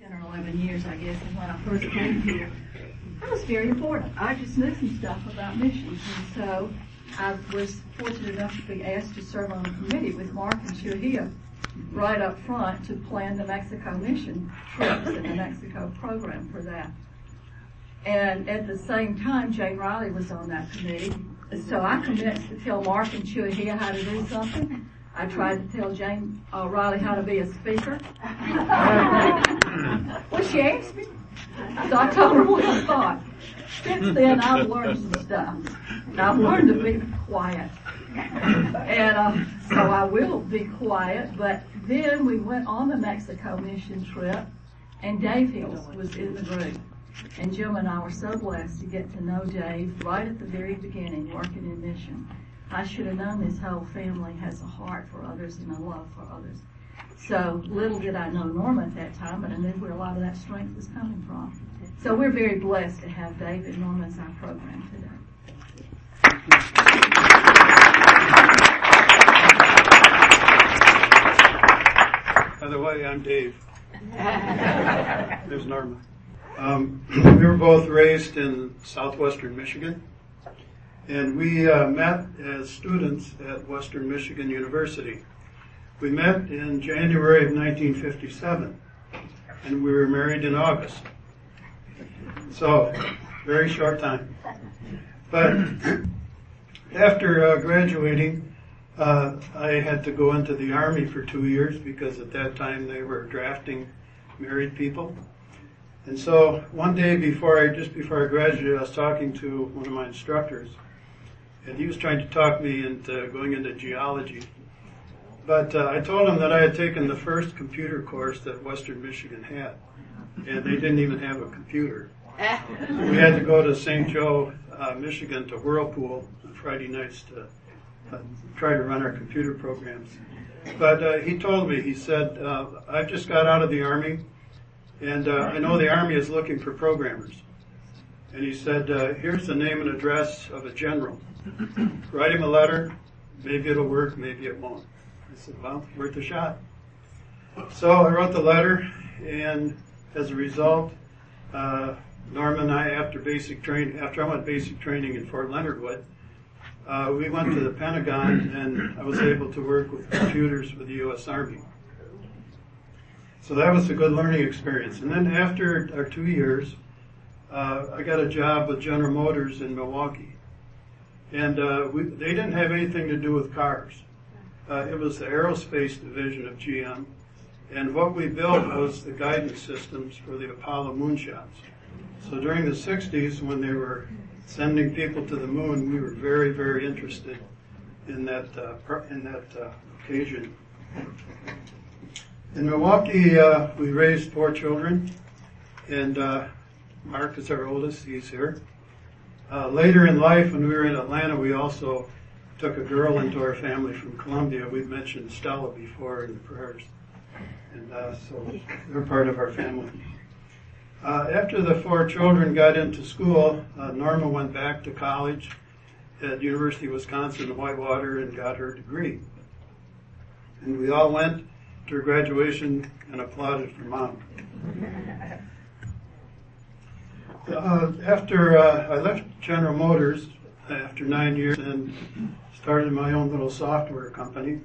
10 or 11 years, I guess, and when I first came here, that was very important. I just knew some stuff about missions, and so I was fortunate enough to be asked to serve on a committee with Mark and Shuhia right up front to plan the Mexico mission trips and the Mexico program for that. And at the same time, Jane Riley was on that committee. So I commenced to tell Mark and Shuhia how to do something. I tried to tell Jane uh, Riley how to be a speaker. well, she asked me. So I told her what I thought. Since then, I've learned some stuff. I've learned to be quiet. And uh, so I will be quiet. But then we went on the Mexico mission trip, and Dave Hills was in the group. And Jim and I were so blessed to get to know Dave right at the very beginning, working in mission. I should have known this whole family has a heart for others and a love for others. So little did I know Norma at that time, but I knew where a lot of that strength was coming from. So we're very blessed to have Dave and Norma as our program today. By the way, I'm Dave. There's Norma. Um, we were both raised in southwestern Michigan, and we uh, met as students at Western Michigan University. We met in January of 1957, and we were married in August. So, very short time. But after uh, graduating, uh, I had to go into the Army for two years because at that time they were drafting married people. And so one day before I, just before I graduated, I was talking to one of my instructors, and he was trying to talk me into going into geology. But uh, I told him that I had taken the first computer course that Western Michigan had, and they didn't even have a computer. we had to go to St. Joe, uh, Michigan, to Whirlpool on Friday nights to uh, try to run our computer programs. But uh, he told me, he said, uh, I just got out of the Army. And uh, I know the Army is looking for programmers. And he said, uh, here's the name and address of a general. Write him a letter. Maybe it'll work, maybe it won't. Said, well, worth a shot. So I wrote the letter, and as a result, uh, and I, after basic training, after I went basic training in Fort Leonard Wood, uh, we went to the Pentagon, and I was able to work with computers with the U.S. Army. So that was a good learning experience. And then after our two years, uh, I got a job with General Motors in Milwaukee. And uh, we, they didn't have anything to do with cars. Uh, it was the aerospace division of GM. And what we built was the guidance systems for the Apollo moonshots. So during the 60s, when they were sending people to the moon, we were very, very interested in that, uh, in that uh, occasion. In Milwaukee, uh, we raised four children, and uh, Mark is our oldest. He's here. Uh, later in life, when we were in Atlanta, we also took a girl into our family from Colombia. We've mentioned Stella before in the prayers, and uh, so they're part of our family. Uh, after the four children got into school, uh, Norma went back to college at University of Wisconsin in Whitewater and got her degree. And we all went to her graduation and applauded for mom. Uh, after uh, I left General Motors after nine years and started my own little software company,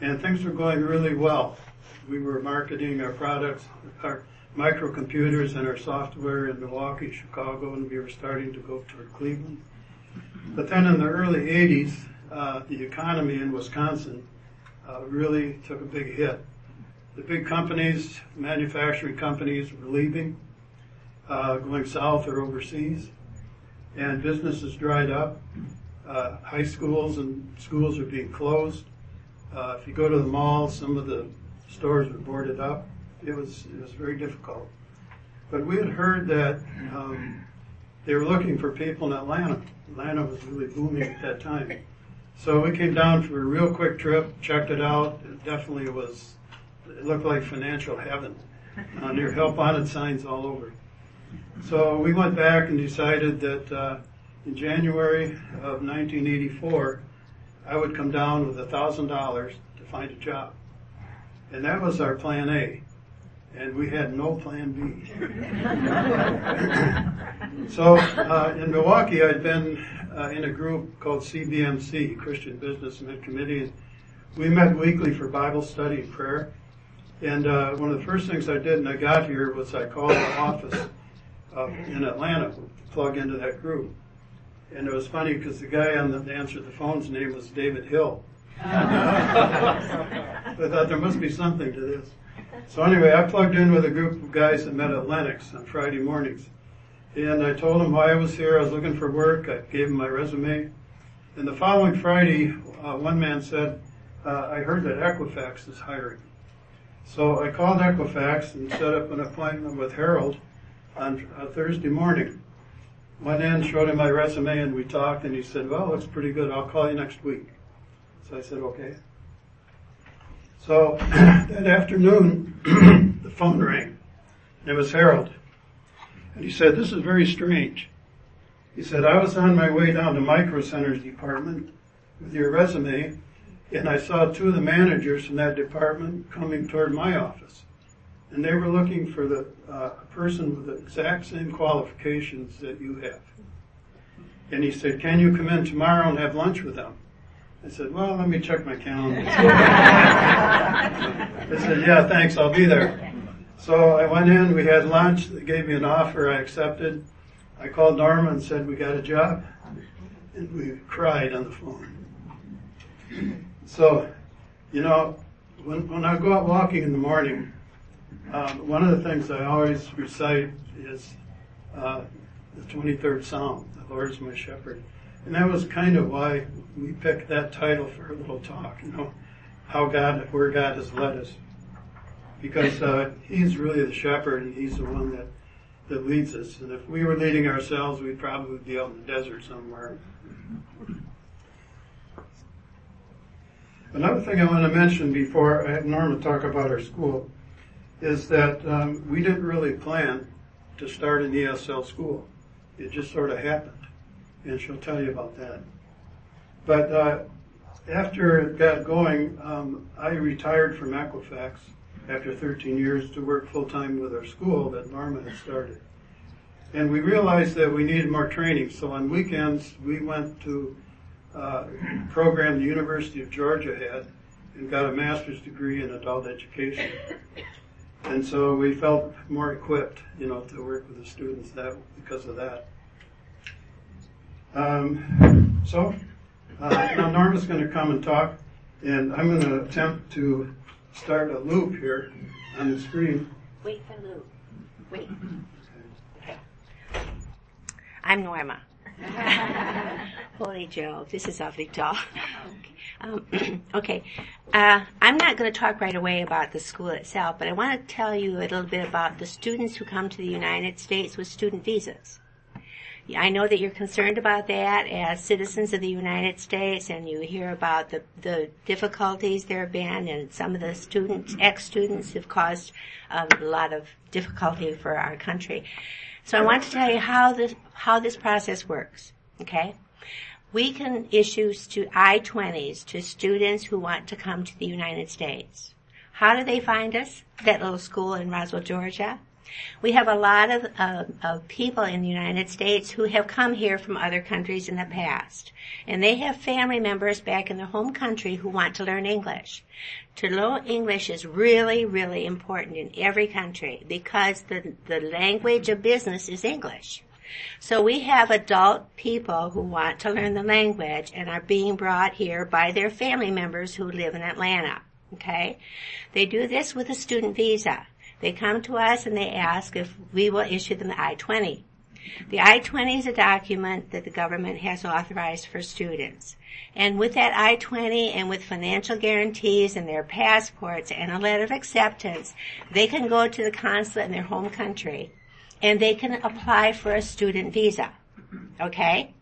and things were going really well. We were marketing our products, our microcomputers and our software in Milwaukee, Chicago, and we were starting to go toward Cleveland. But then in the early 80s, uh, the economy in Wisconsin uh, really took a big hit. The big companies, manufacturing companies, were leaving, uh, going south or overseas, and businesses dried up. Uh, high schools and schools are being closed. Uh, if you go to the mall, some of the stores were boarded up. It was it was very difficult. But we had heard that um, they were looking for people in Atlanta. Atlanta was really booming at that time. So we came down for a real quick trip, checked it out. It definitely was, it looked like financial heaven. Uh, there help wanted signs all over. So we went back and decided that uh, in January of 1984, I would come down with $1,000 to find a job. And that was our plan A. and we had no plan B. so uh, in Milwaukee, I'd been uh, in a group called CBMC, Christian Business Businessmen Committee. We met weekly for Bible study and prayer. And uh, one of the first things I did when I got here was I called the office uh, in Atlanta to plug into that group. And it was funny because the guy on the answered the phone's name was David Hill. I thought there must be something to this. So anyway, I plugged in with a group of guys that met at Lenox on Friday mornings. And I told them why I was here. I was looking for work. I gave them my resume. And the following Friday, uh, one man said, uh, I heard that Equifax is hiring. So I called Equifax and set up an appointment with Harold on a Thursday morning. Went in, showed him my resume, and we talked, and he said, well, looks pretty good. I'll call you next week. So I said, okay. So that afternoon, the phone rang. It was Harold. And he said, this is very strange. He said, I was on my way down to Micro Centers department with your resume, and I saw two of the managers from that department coming toward my office. And they were looking for the uh, person with the exact same qualifications that you have. And he said, can you come in tomorrow and have lunch with them? I said, well, let me check my calendar. I said, yeah, thanks, I'll be there. So I went in, we had lunch, they gave me an offer, I accepted. I called Norma and said, we got a job. And we cried on the phone. So, you know, when, when I go out walking in the morning, um, one of the things I always recite is uh, the 23rd Psalm, the Lord is my shepherd. And that was kind of why we picked that title for a little talk, you know, how God, where God has led us. Because uh, He's really the shepherd and He's the one that, that leads us. And if we were leading ourselves, we'd probably be out in the desert somewhere. Another thing I want to mention before I have Norma talk about our school is that um, we didn't really plan to start an ESL school. It just sort of happened and she'll tell you about that. But uh, after it got going, um, I retired from Equifax after 13 years to work full time with our school that Norma had started. And we realized that we needed more training, so on weekends we went to uh, a program the University of Georgia had and got a master's degree in adult education. And so we felt more equipped, you know, to work with the students that because of that. Um, so uh, now Norma's going to come and talk, and I'm going to attempt to start a loop here on the screen. Wait for loop. Wait. Okay. I'm Norma. Holy Joe, this is awfully tall. Um, okay, uh, I'm not going to talk right away about the school itself, but I want to tell you a little bit about the students who come to the United States with student visas. I know that you're concerned about that as citizens of the United States and you hear about the, the difficulties there have been and some of the students, ex-students have caused um, a lot of difficulty for our country. So I want to tell you how this, how this process works. Okay? We can issue stu- I-20s to students who want to come to the United States. How do they find us? That little school in Roswell, Georgia. We have a lot of, uh, of people in the United States who have come here from other countries in the past. And they have family members back in their home country who want to learn English. To learn English is really, really important in every country because the, the language of business is English. So we have adult people who want to learn the language and are being brought here by their family members who live in Atlanta. Okay? They do this with a student visa. They come to us and they ask if we will issue them the I-20. The I-20 is a document that the government has authorized for students. And with that I-20 and with financial guarantees and their passports and a letter of acceptance, they can go to the consulate in their home country and they can apply for a student visa. Okay?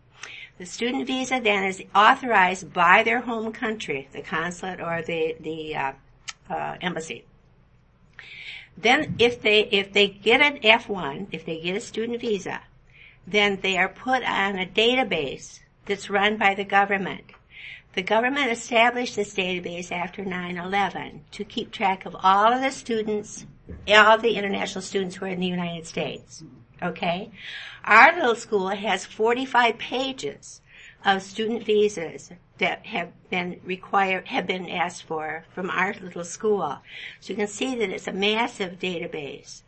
The student visa then is authorized by their home country, the consulate or the, the uh, uh, embassy. Then if they, if they get an F1, if they get a student visa, then they are put on a database that's run by the government. The government established this database after 9-11 to keep track of all of the students, all the international students who are in the United States. Okay? Our little school has 45 pages of student visas that have been required, have been asked for from our little school. So you can see that it's a massive database.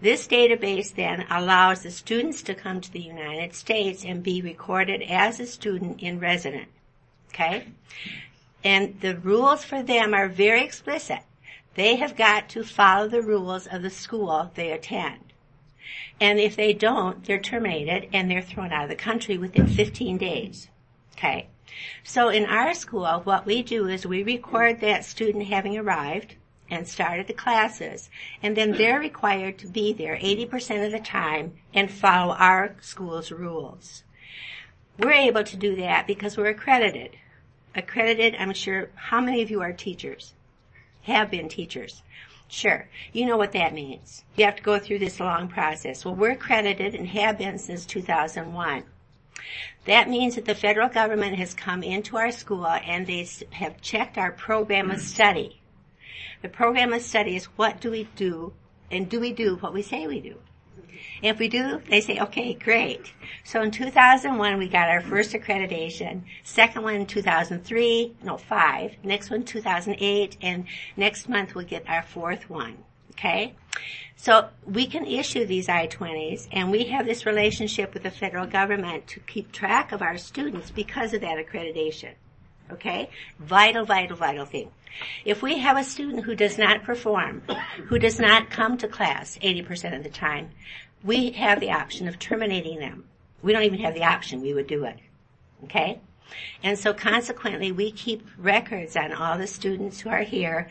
This database then allows the students to come to the United States and be recorded as a student in resident. Okay? And the rules for them are very explicit. They have got to follow the rules of the school they attend. And if they don't, they're terminated and they're thrown out of the country within 15 days. Okay? So in our school, what we do is we record that student having arrived and started the classes, and then they're required to be there 80% of the time and follow our school's rules. We're able to do that because we're accredited. Accredited, I'm sure, how many of you are teachers? Have been teachers? Sure. You know what that means. You have to go through this long process. Well, we're accredited and have been since 2001. That means that the federal government has come into our school and they have checked our program of study. The program of study is what do we do and do we do what we say we do? If we do, they say, okay, great. So in 2001, we got our first accreditation. Second one in 2003, no, five. Next one 2008, and next month we'll get our fourth one. Okay? So we can issue these I-20s and we have this relationship with the federal government to keep track of our students because of that accreditation. Okay? Vital, vital, vital thing. If we have a student who does not perform, who does not come to class 80% of the time, we have the option of terminating them. We don't even have the option, we would do it. Okay? And so consequently, we keep records on all the students who are here.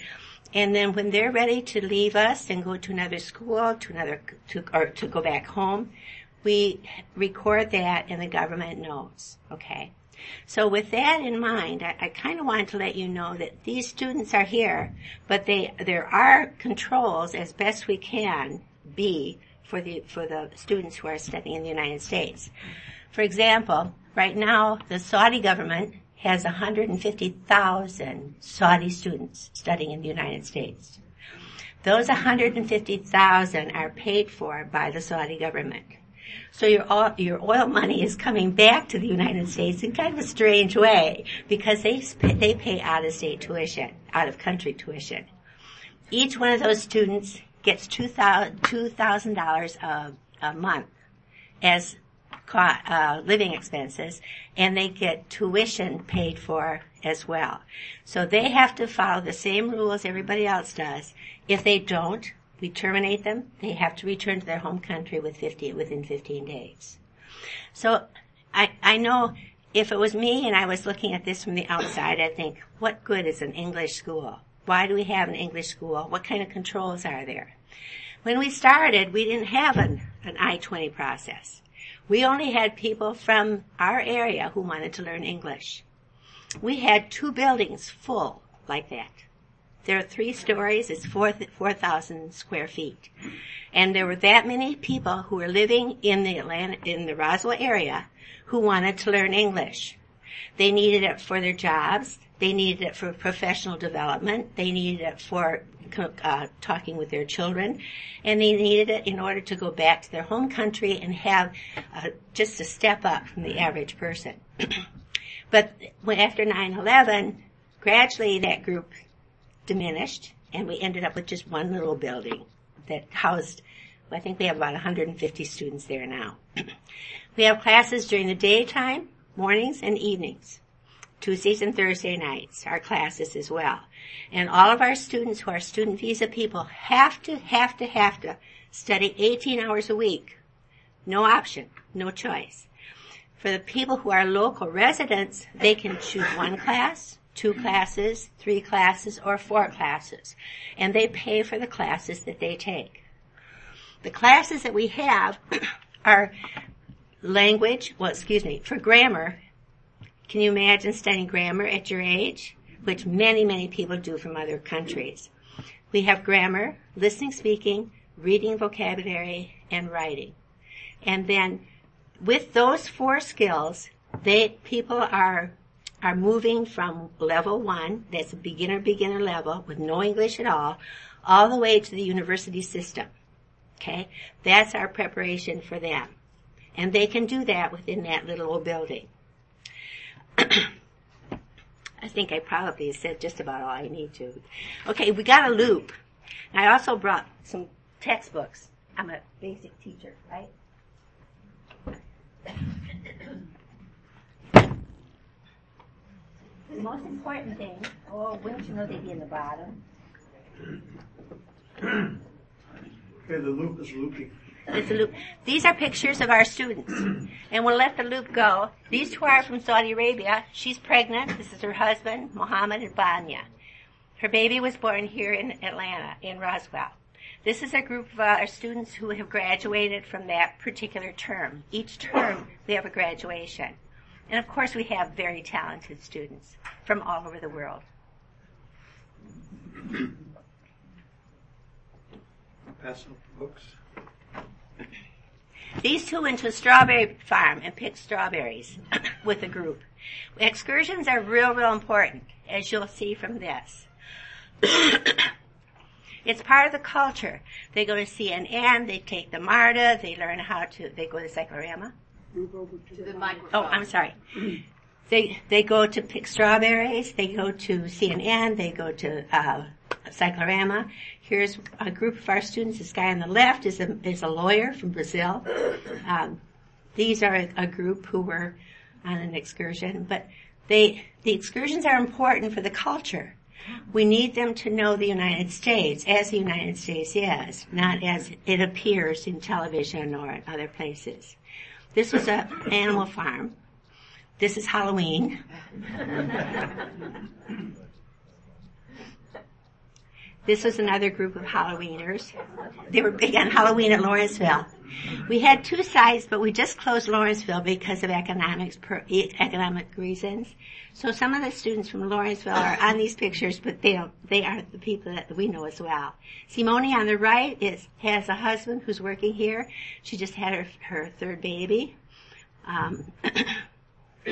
And then when they're ready to leave us and go to another school, to another, to, or to go back home, we record that and the government knows. Okay? So with that in mind, I, I kind of wanted to let you know that these students are here, but they, there are controls as best we can be for the, for the students who are studying in the United States. For example, right now the Saudi government has 150,000 Saudi students studying in the United States. Those 150,000 are paid for by the Saudi government. So your oil, your oil money is coming back to the United States in kind of a strange way because they they pay out of state tuition, out of country tuition. Each one of those students gets two thousand dollars a month as uh, living expenses, and they get tuition paid for as well. So they have to follow the same rules everybody else does. If they don't, we terminate them. They have to return to their home country with 50, within 15 days. So I, I know if it was me and I was looking at this from the outside, I'd think, what good is an English school? Why do we have an English school? What kind of controls are there? When we started, we didn't have an, an I-20 process. We only had people from our area who wanted to learn English. We had two buildings full like that. There are three stories, it's 4,000 square feet. And there were that many people who were living in the Atlanta, in the Roswell area who wanted to learn English. They needed it for their jobs. They needed it for professional development. They needed it for uh, talking with their children, and they needed it in order to go back to their home country and have uh, just a step up from the average person. but when, after 9/11, gradually that group diminished, and we ended up with just one little building that housed. I think we have about 150 students there now. we have classes during the daytime, mornings, and evenings. Tuesdays and Thursday nights, our classes as well. And all of our students who are student visa people have to, have to, have to study 18 hours a week. No option, no choice. For the people who are local residents, they can choose one class, two classes, three classes, or four classes. And they pay for the classes that they take. The classes that we have are language, well, excuse me, for grammar, can you imagine studying grammar at your age? Which many, many people do from other countries. We have grammar, listening, speaking, reading vocabulary, and writing. And then with those four skills, they, people are are moving from level one, that's a beginner beginner level with no English at all, all the way to the university system. Okay? That's our preparation for them. And they can do that within that little old building. I think I probably said just about all I need to. Okay, we got a loop. I also brought some textbooks. I'm a basic teacher, right? The most important thing, oh, wouldn't you know they'd be in the bottom? Okay, the loop is looping. It's a loop. These are pictures of our students. And we'll let the loop go. These two are from Saudi Arabia. She's pregnant. This is her husband, Mohammed and Banya. Her baby was born here in Atlanta, in Roswell. This is a group of uh, our students who have graduated from that particular term. Each term, we have a graduation. And of course, we have very talented students from all over the world. Pass the books. These two went to a strawberry farm and picked strawberries with a group. Excursions are real, real important, as you'll see from this. it's part of the culture. They go to CNN, they take the MARTA, they learn how to, they go to Cyclorama. To the microphone. Oh, I'm sorry. They they go to pick strawberries. They go to CNN. They go to uh, Cyclorama. Here's a group of our students. This guy on the left is a is a lawyer from Brazil. Um, these are a, a group who were on an excursion, but they the excursions are important for the culture. We need them to know the United States as the United States is, not as it appears in television or in other places. This was a animal farm. This is Halloween. This was another group of Halloweeners. They were big on Halloween at Lawrenceville. We had two sites, but we just closed Lawrenceville because of economics, per, economic reasons. So some of the students from Lawrenceville are on these pictures, but they don't, they aren't the people that we know as well. Simone on the right is, has a husband who's working here. She just had her, her third baby. Um,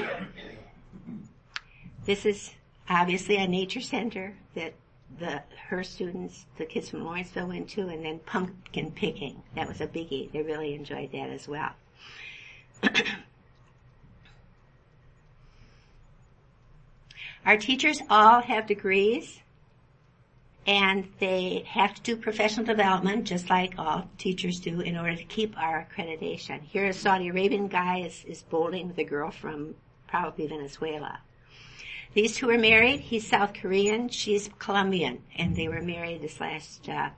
this is obviously a nature center that the her students, the kids from Lawrenceville went to, and then pumpkin picking. That was a biggie. They really enjoyed that as well. Our teachers all have degrees and they have to do professional development just like all teachers do in order to keep our accreditation. Here a Saudi Arabian guy is, is bowling with a girl from probably Venezuela. These two are married. He's South Korean. She's Colombian. And they were married this last, uh,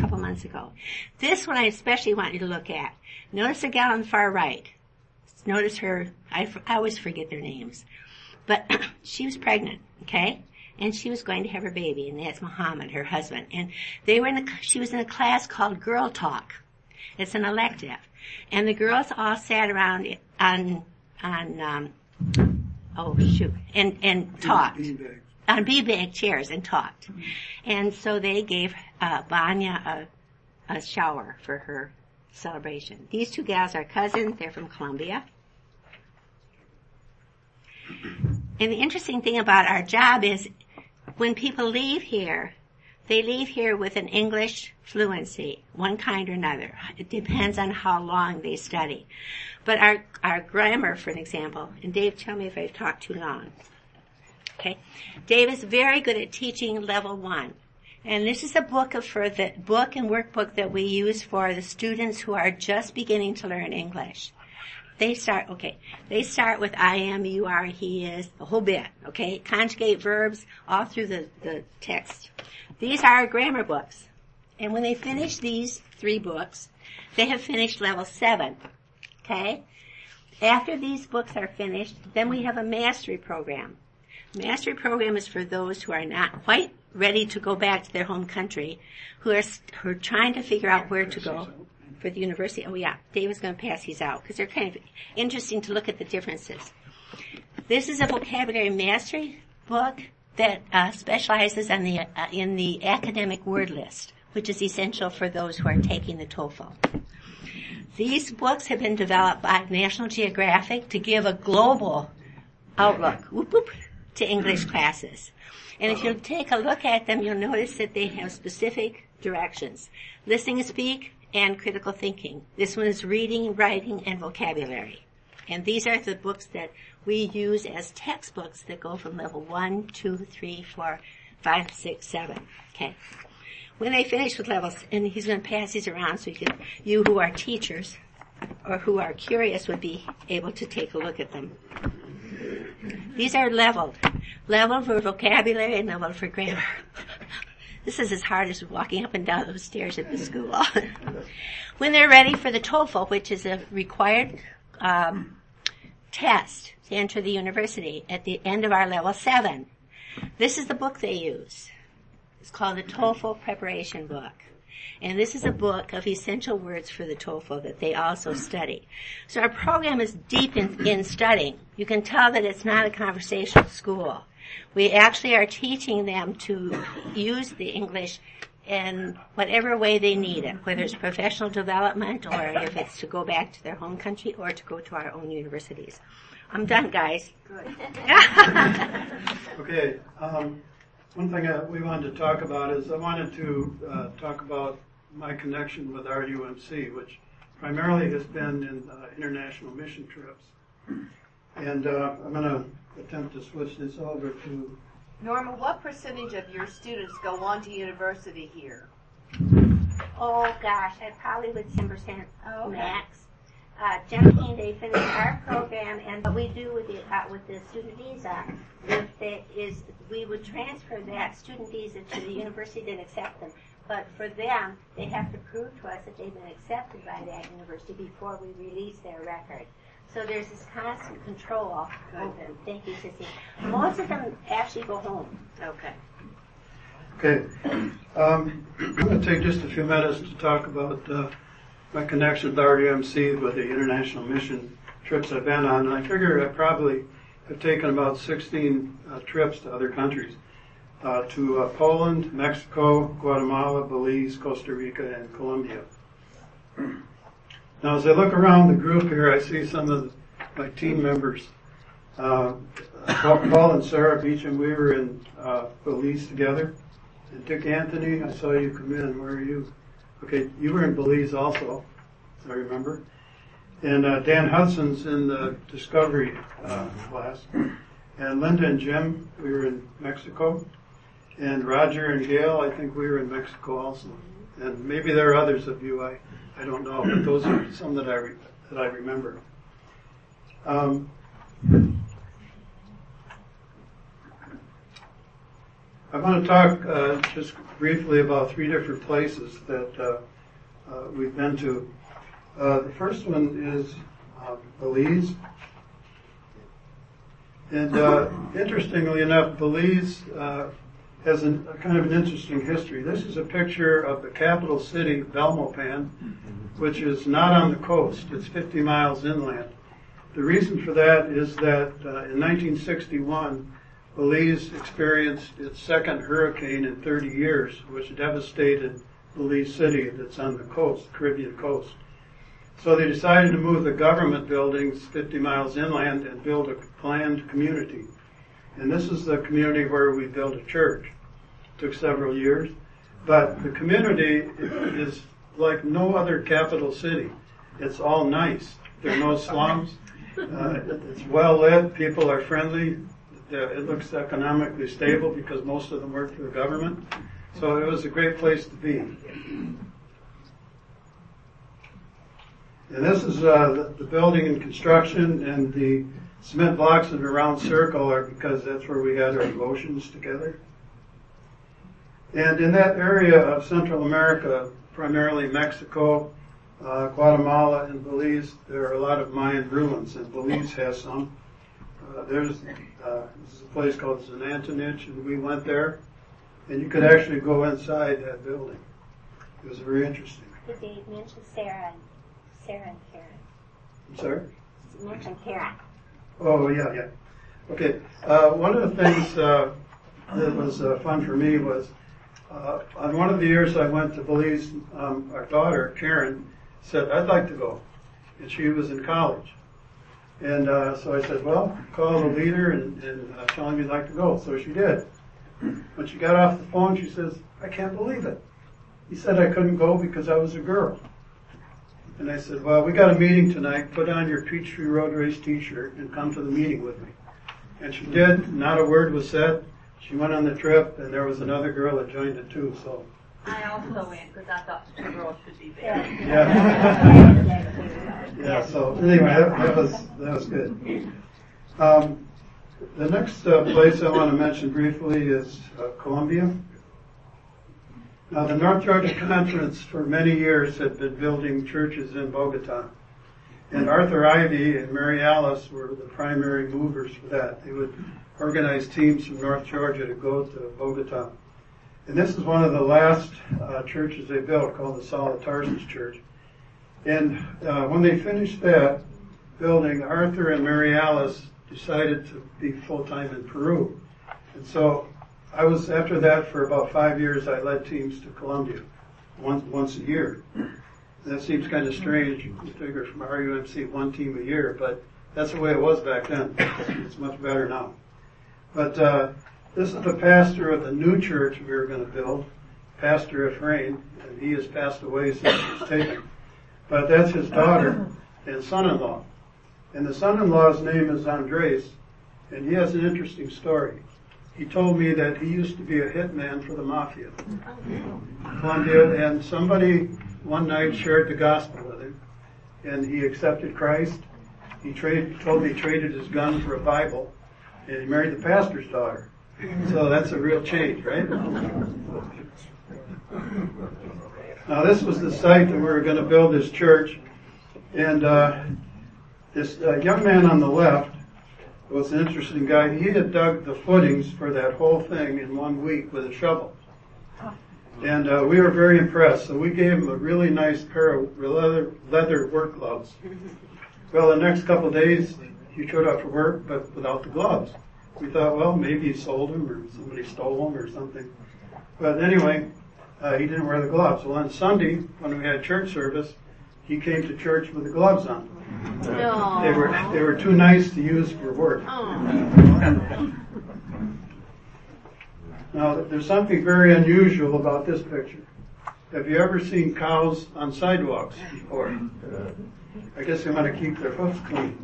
couple months ago. This one I especially want you to look at. Notice the gal on the far right. Notice her, I, I always forget their names. But she was pregnant, okay? And she was going to have her baby, and that's Muhammad, her husband. And they were in a, she was in a class called Girl Talk. It's an elective. And the girls all sat around on, on, um, oh shoot, and, and talked. Beanbags. On beanbag chairs and talked. And so they gave, uh, Banya a, a shower for her celebration. These two gals are cousins. They're from Colombia. And the interesting thing about our job is when people leave here, they leave here with an English fluency, one kind or another. It depends on how long they study. But our, our grammar, for an example, and Dave, tell me if I've talked too long. Okay. Dave is very good at teaching level one. And this is a book of, for the book and workbook that we use for the students who are just beginning to learn English. They start, okay, they start with I am, you are, he is, the whole bit, okay? Conjugate verbs all through the, the text. These are grammar books. And when they finish these three books, they have finished level seven, okay? After these books are finished, then we have a mastery program. Mastery program is for those who are not quite ready to go back to their home country, who are, who are trying to figure out where to go for the university. Oh yeah, Dave is going to pass these out because they're kind of interesting to look at the differences. This is a vocabulary mastery book that uh, specializes in the uh, in the academic word list, which is essential for those who are taking the TOEFL. These books have been developed by National Geographic to give a global Outlook whoop, whoop, to English classes. And if you take a look at them, you'll notice that they have specific directions. Listening and speak and critical thinking. This one is reading, writing, and vocabulary. And these are the books that we use as textbooks that go from level one, two, three, four, five, six, seven. Okay. When they finish with levels, and he's going to pass these around so you, can, you who are teachers or who are curious would be able to take a look at them. These are leveled. Level for vocabulary and level for grammar. This is as hard as walking up and down those stairs at the school. when they're ready for the TOEFL, which is a required um, test to enter the university at the end of our level seven, this is the book they use. It's called the TOEFL preparation book. And this is a book of essential words for the TOEFL that they also study. So our program is deep in, in studying. You can tell that it's not a conversational school. We actually are teaching them to use the English in whatever way they need it, whether it's professional development or if it's to go back to their home country or to go to our own universities. I'm done, guys. Good. Okay, um, one thing I, we wanted to talk about is I wanted to uh, talk about my connection with RUMC, which primarily has been in uh, international mission trips. And uh, I'm going to attempt to switch this over to. Norma, what percentage of your students go on to university here? Oh gosh, I probably would 10% Oh, okay. max. Uh, generally, they finish our program, and what we do with the uh, with the student visa is, that is we would transfer that student visa to the university that accept them. But for them, they have to prove to us that they've been accepted by that university before we release their record. So there's this constant control over them. Thank you, Sissy. Most of them actually go home. Okay. Okay, um, I'm going to take just a few minutes to talk about uh, my connection with RUMC with the international mission trips I've been on. And I figure I probably have taken about 16 uh, trips to other countries. Uh, to uh, Poland, Mexico, Guatemala, Belize, Costa Rica, and Colombia. Now, as I look around the group here, I see some of my team members. Uh, Paul and Sarah Beecham, we were in uh, Belize together. And Dick Anthony, I saw you come in. Where are you? Okay, you were in Belize also, I remember. And uh, Dan Hudson's in the Discovery uh, class. And Linda and Jim, we were in Mexico. And Roger and Gail, I think we were in Mexico also. And maybe there are others of you, I, I don't know, but those are some that I, re- that I remember. Um, I want to talk uh, just briefly about three different places that uh, uh, we've been to. Uh, the first one is uh, Belize. And uh, interestingly enough, Belize uh, has an, a kind of an interesting history. This is a picture of the capital city, Belmopan, which is not on the coast. It's 50 miles inland. The reason for that is that uh, in 1961, Belize experienced its second hurricane in 30 years, which devastated Belize City that's on the coast, Caribbean coast. So they decided to move the government buildings 50 miles inland and build a planned community. And this is the community where we built a church. took several years. But the community is like no other capital city. It's all nice. There are no slums. Uh, it's well lit. People are friendly. It looks economically stable because most of them work for the government. So it was a great place to be. And this is uh, the building and construction, and the cement blocks in a round circle are because that's where we had our devotions together. And in that area of Central America, primarily Mexico, uh, Guatemala, and Belize, there are a lot of Mayan ruins, and Belize has some. Uh, there's uh, this is a place called Xunantunich, and we went there, and you could actually go inside that building. It was very interesting. Did they mention Sarah and Sarah and Karen? I'm sorry. Mention Karen. Oh, yeah, yeah. Okay. Uh, one of the things uh, that was uh, fun for me was uh, on one of the years I went to Belize, um, our daughter, Karen, said, I'd like to go. And she was in college. And uh, so I said, well, call the leader and, and uh, tell him you'd like to go. So she did. When she got off the phone, she says, I can't believe it. He said I couldn't go because I was a girl. And I said, well, we got a meeting tonight. Put on your Peachtree Road Race t-shirt and come to the meeting with me. And she did. Not a word was said. She went on the trip and there was another girl that joined it too. So, I also went because I thought the two girls should be there. yeah. Yeah, so anyway, that, that was, that was good. Um, the next uh, place I want to mention briefly is uh, Colombia. Now, the North Georgia Conference for many years had been building churches in Bogota. And Arthur Ivy and Mary Alice were the primary movers for that. They would organize teams from North Georgia to go to Bogota. And this is one of the last uh, churches they built called the Tarsus Church. And uh, when they finished that building, Arthur and Mary Alice decided to be full-time in Peru. And so I was, after that, for about five years, I led teams to Colombia once, once a year. That seems kind of strange. You figure from RUMC one team a year, but that's the way it was back then. It's much better now. But uh, this is the pastor of the new church we were going to build, Pastor Ephraim, and he has passed away since he was taken. But that's his daughter and son-in-law. And the son-in-law's name is Andres, and he has an interesting story. He told me that he used to be a hitman for the mafia. Colombia, and somebody one night shared the gospel with him, and he accepted Christ. He told me he traded his gun for a Bible, and he married the pastor's daughter. So that's a real change, right? Now this was the site that we were going to build this church, and uh, this uh, young man on the left was an interesting guy. He had dug the footings for that whole thing in one week with a shovel. And uh, we were very impressed, so we gave him a really nice pair of leather, leather work gloves. Well, the next couple of days, he showed up for work, but without the gloves. We thought, well, maybe he sold them or somebody stole them or something. But anyway, uh, he didn't wear the gloves. Well, on Sunday, when we had church service, he came to church with the gloves on. No. They were they were too nice to use for work. Oh. Now, there's something very unusual about this picture. Have you ever seen cows on sidewalks before? I guess they want to keep their hoofs clean.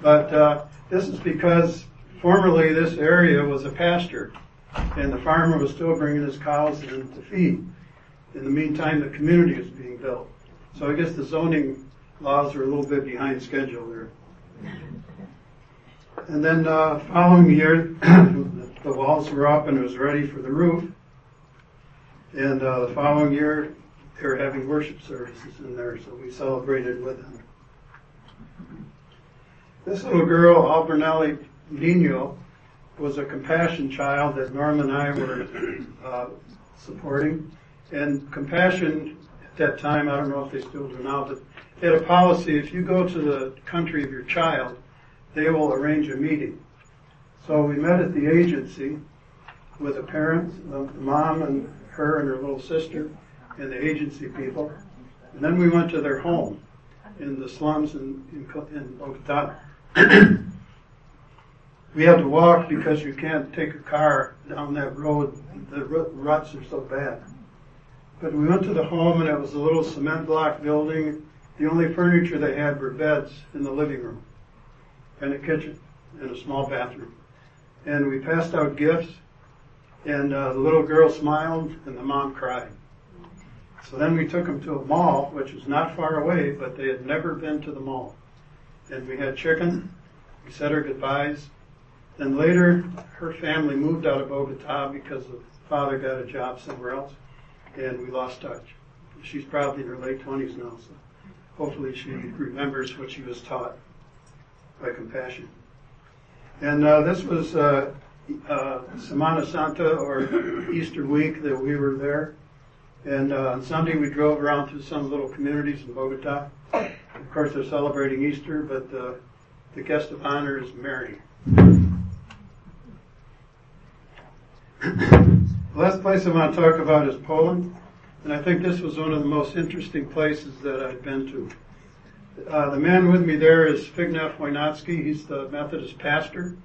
But uh, this is because formerly this area was a pasture, and the farmer was still bringing his cows in to feed. In the meantime, the community was being built. So I guess the zoning laws are a little bit behind schedule there. And then uh, following year, the walls were up and it was ready for the roof. And uh, the following year, they were having worship services in there, so we celebrated with them. This little girl, Albernelli Nino, was a compassion child that Norm and I were uh, supporting. And compassion at that time, I don't know if they still do now, but had a policy, if you go to the country of your child, they will arrange a meeting. So we met at the agency with the parents, the mom and her and her little sister, and the agency people. And then we went to their home in the slums in, in, in Bogota. we had to walk because you can't take a car down that road. The ruts are so bad. But we went to the home and it was a little cement block building. The only furniture they had were beds in the living room and a kitchen and a small bathroom. And we passed out gifts and uh, the little girl smiled and the mom cried. So then we took them to a mall, which was not far away, but they had never been to the mall. And we had chicken. We said our goodbyes. Then later, her family moved out of Bogota because the father got a job somewhere else, and we lost touch. She's probably in her late 20s now, so hopefully she remembers what she was taught by compassion. And uh, this was uh, uh, Semana Santa or Easter week that we were there. And uh, on Sunday we drove around to some little communities in Bogota. Of course, they're celebrating Easter, but uh, the guest of honor is Mary. the last place I want to talk about is Poland. And I think this was one of the most interesting places that I've been to. Uh, the man with me there is Zbigniew Wojnacki. He's the Methodist pastor.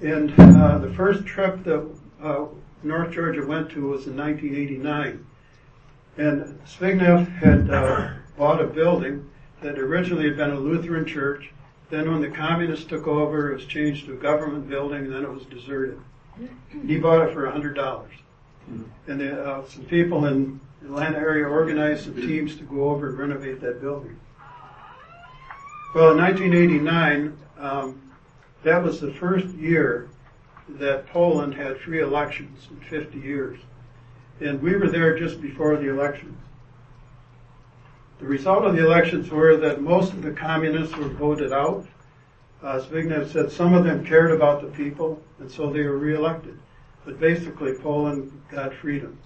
And uh, the first trip that uh, North Georgia went to was in 1989. And Zbigniew had uh, bought a building that originally had been a Lutheran church. Then when the communists took over, it was changed to a government building, and then it was deserted. He bought it for $100. And the, uh, some people in Atlanta area organized some teams to go over and renovate that building. Well, in 1989, um, that was the first year that Poland had free elections in 50 years. And we were there just before the elections. The result of the elections were that most of the communists were voted out. Uh, Zbigniew said some of them cared about the people, and so they were reelected. But basically, Poland got freedom.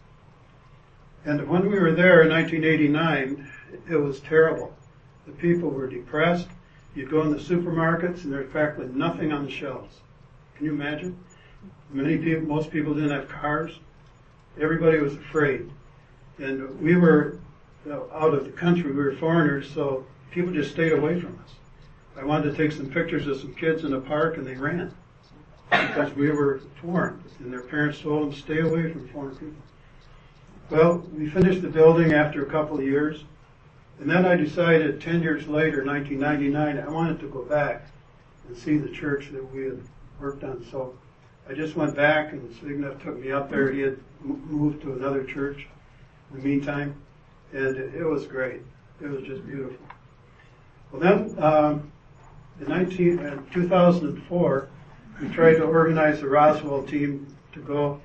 And when we were there in 1989, it was terrible. The people were depressed. You'd go in the supermarkets, and there's practically nothing on the shelves. Can you imagine? Many people, most people didn't have cars. Everybody was afraid. And we were out of the country. We were foreigners, so people just stayed away from us. I wanted to take some pictures of some kids in the park, and they ran because we were foreign, and their parents told them stay away from foreign people. Well, we finished the building after a couple of years, and then I decided 10 years later, 1999, I wanted to go back and see the church that we had worked on. So I just went back, and Zbigniew took me up there. He had moved to another church in the meantime, and it, it was great. It was just beautiful. Well, then, um, in 19, uh, 2004, we tried to organize the Roswell team to go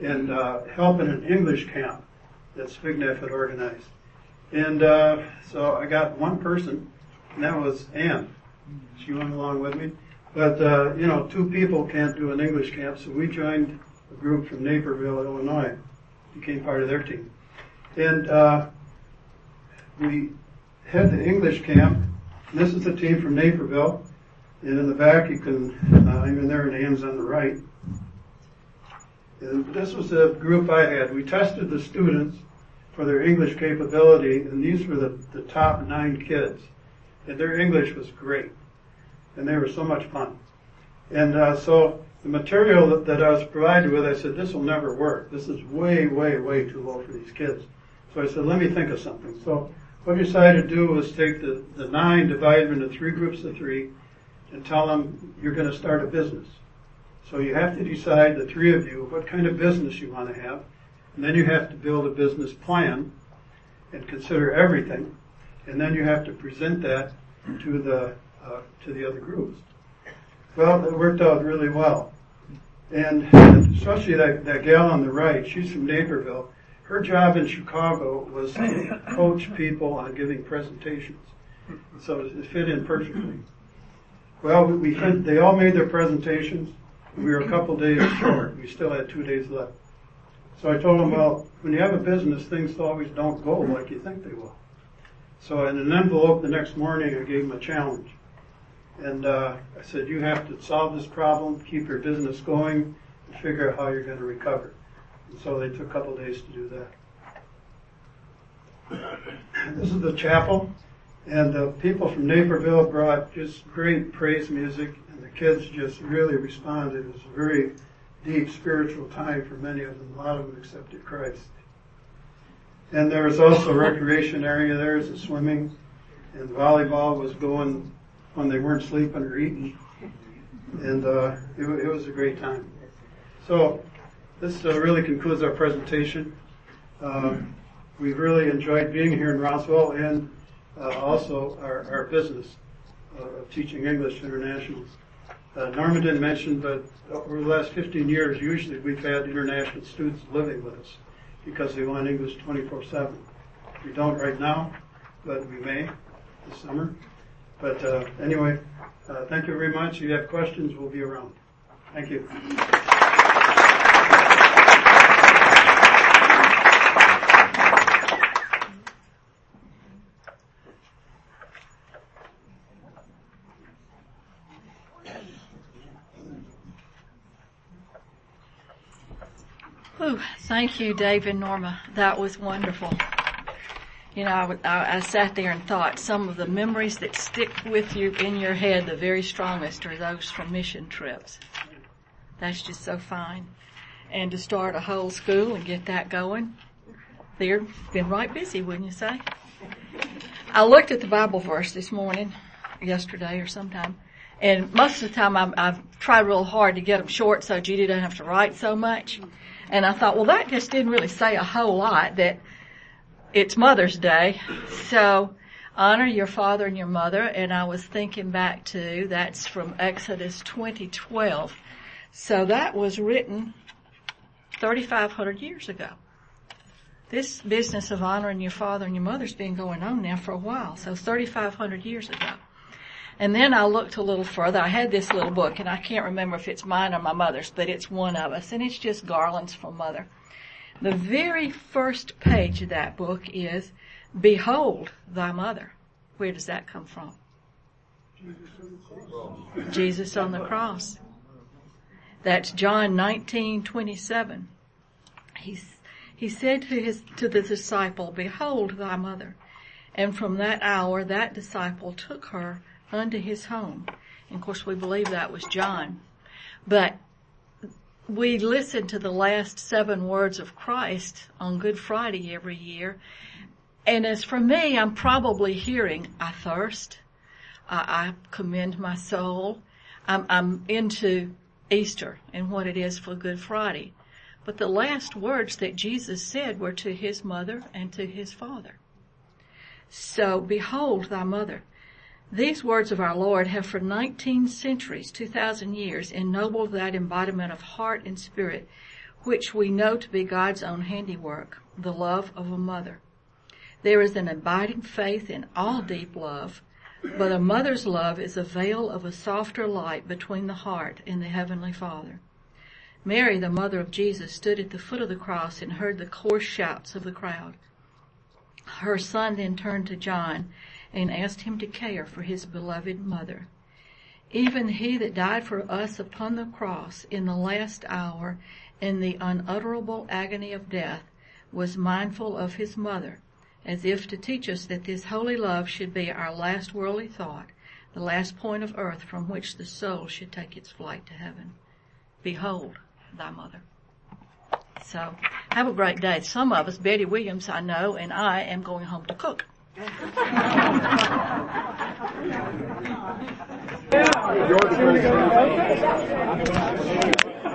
and uh, help in an English camp that Zbigniew had organized. And uh, so I got one person, and that was Ann. She went along with me. But, uh, you know, two people can't do an English camp, so we joined a group from Naperville, Illinois, became part of their team. And uh, we had the English camp. This is the team from Naperville. And in the back, you can, uh, even there, names on the right. And this was a group I had. We tested the students for their English capability, and these were the, the top nine kids. And their English was great. And they were so much fun. And uh, so the material that, that I was provided with, I said, this will never work. This is way, way, way too low for these kids. So I said, let me think of something. So what I decided to do was take the, the nine, divide them into three groups of three, and tell them you're going to start a business. So you have to decide, the three of you, what kind of business you want to have. And then you have to build a business plan and consider everything. And then you have to present that to the, uh, to the other groups. Well, it worked out really well. And especially that, that gal on the right, she's from Naperville. Her job in Chicago was to coach people on giving presentations. So it fit in perfectly. Well, we, we they all made their presentations. We were a couple days short. We still had two days left. So I told them, well, when you have a business, things always don't go like you think they will. So in an envelope the next morning, I gave them a challenge. And uh, I said, you have to solve this problem, keep your business going, and figure out how you're going to recover. And so they took a couple days to do that. This is the chapel. And the people from Naperville brought just great praise music, kids just really responded. It was a very deep spiritual time for many of them. A lot of them accepted Christ. And there was also a recreation area there, a swimming, and volleyball was going when they weren't sleeping or eating. And uh, it, it, was a great time. So this uh, really concludes our presentation. Uh, we've really enjoyed being here in Roswell and uh, also our, our business of teaching English internationals. Uh, Norma didn't mention, but over the last 15 years, usually we've had international students living with us because they want English 24-7. We don't right now, but we may this summer. But uh, anyway, uh, thank you very much. If you have questions, we'll be around. Thank you. Thank you, Dave and Norma. That was wonderful. you know, I, I, I sat there and thought some of the memories that stick with you in your head the very strongest are those from mission trips. That's just so fine. And to start a whole school and get that going, they've been right busy, wouldn't you say? I looked at the Bible verse this morning, yesterday or sometime, and most of the time I'm, I've tried real hard to get them short so Judy doesn't have to write so much. And I thought, well, that just didn't really say a whole lot. That it's Mother's Day, so honor your father and your mother. And I was thinking back to that's from Exodus 2012. So that was written 3,500 years ago. This business of honoring your father and your mother's been going on now for a while, so 3,500 years ago. And then I looked a little further. I had this little book, and I can't remember if it's mine or my mother's, but it's one of us, and it's just garlands for mother. The very first page of that book is, Behold thy mother. Where does that come from? Jesus on the cross. That's John 19:27. He's he said to his to the disciple, Behold thy mother. And from that hour that disciple took her unto his home. And of course we believe that was John. But we listen to the last seven words of Christ on Good Friday every year. And as for me, I'm probably hearing, I thirst. I, I commend my soul. I'm, I'm into Easter and what it is for Good Friday. But the last words that Jesus said were to his mother and to his father. So behold thy mother. These words of our Lord have for 19 centuries, 2,000 years, ennobled that embodiment of heart and spirit, which we know to be God's own handiwork, the love of a mother. There is an abiding faith in all deep love, but a mother's love is a veil of a softer light between the heart and the Heavenly Father. Mary, the mother of Jesus, stood at the foot of the cross and heard the coarse shouts of the crowd. Her son then turned to John and asked him to care for his beloved mother. Even he that died for us upon the cross in the last hour in the unutterable agony of death was mindful of his mother, as if to teach us that this holy love should be our last worldly thought, the last point of earth from which the soul should take its flight to heaven. Behold thy mother. So, have a great day. Some of us, Betty Williams I know, and I am going home to cook. You're the president.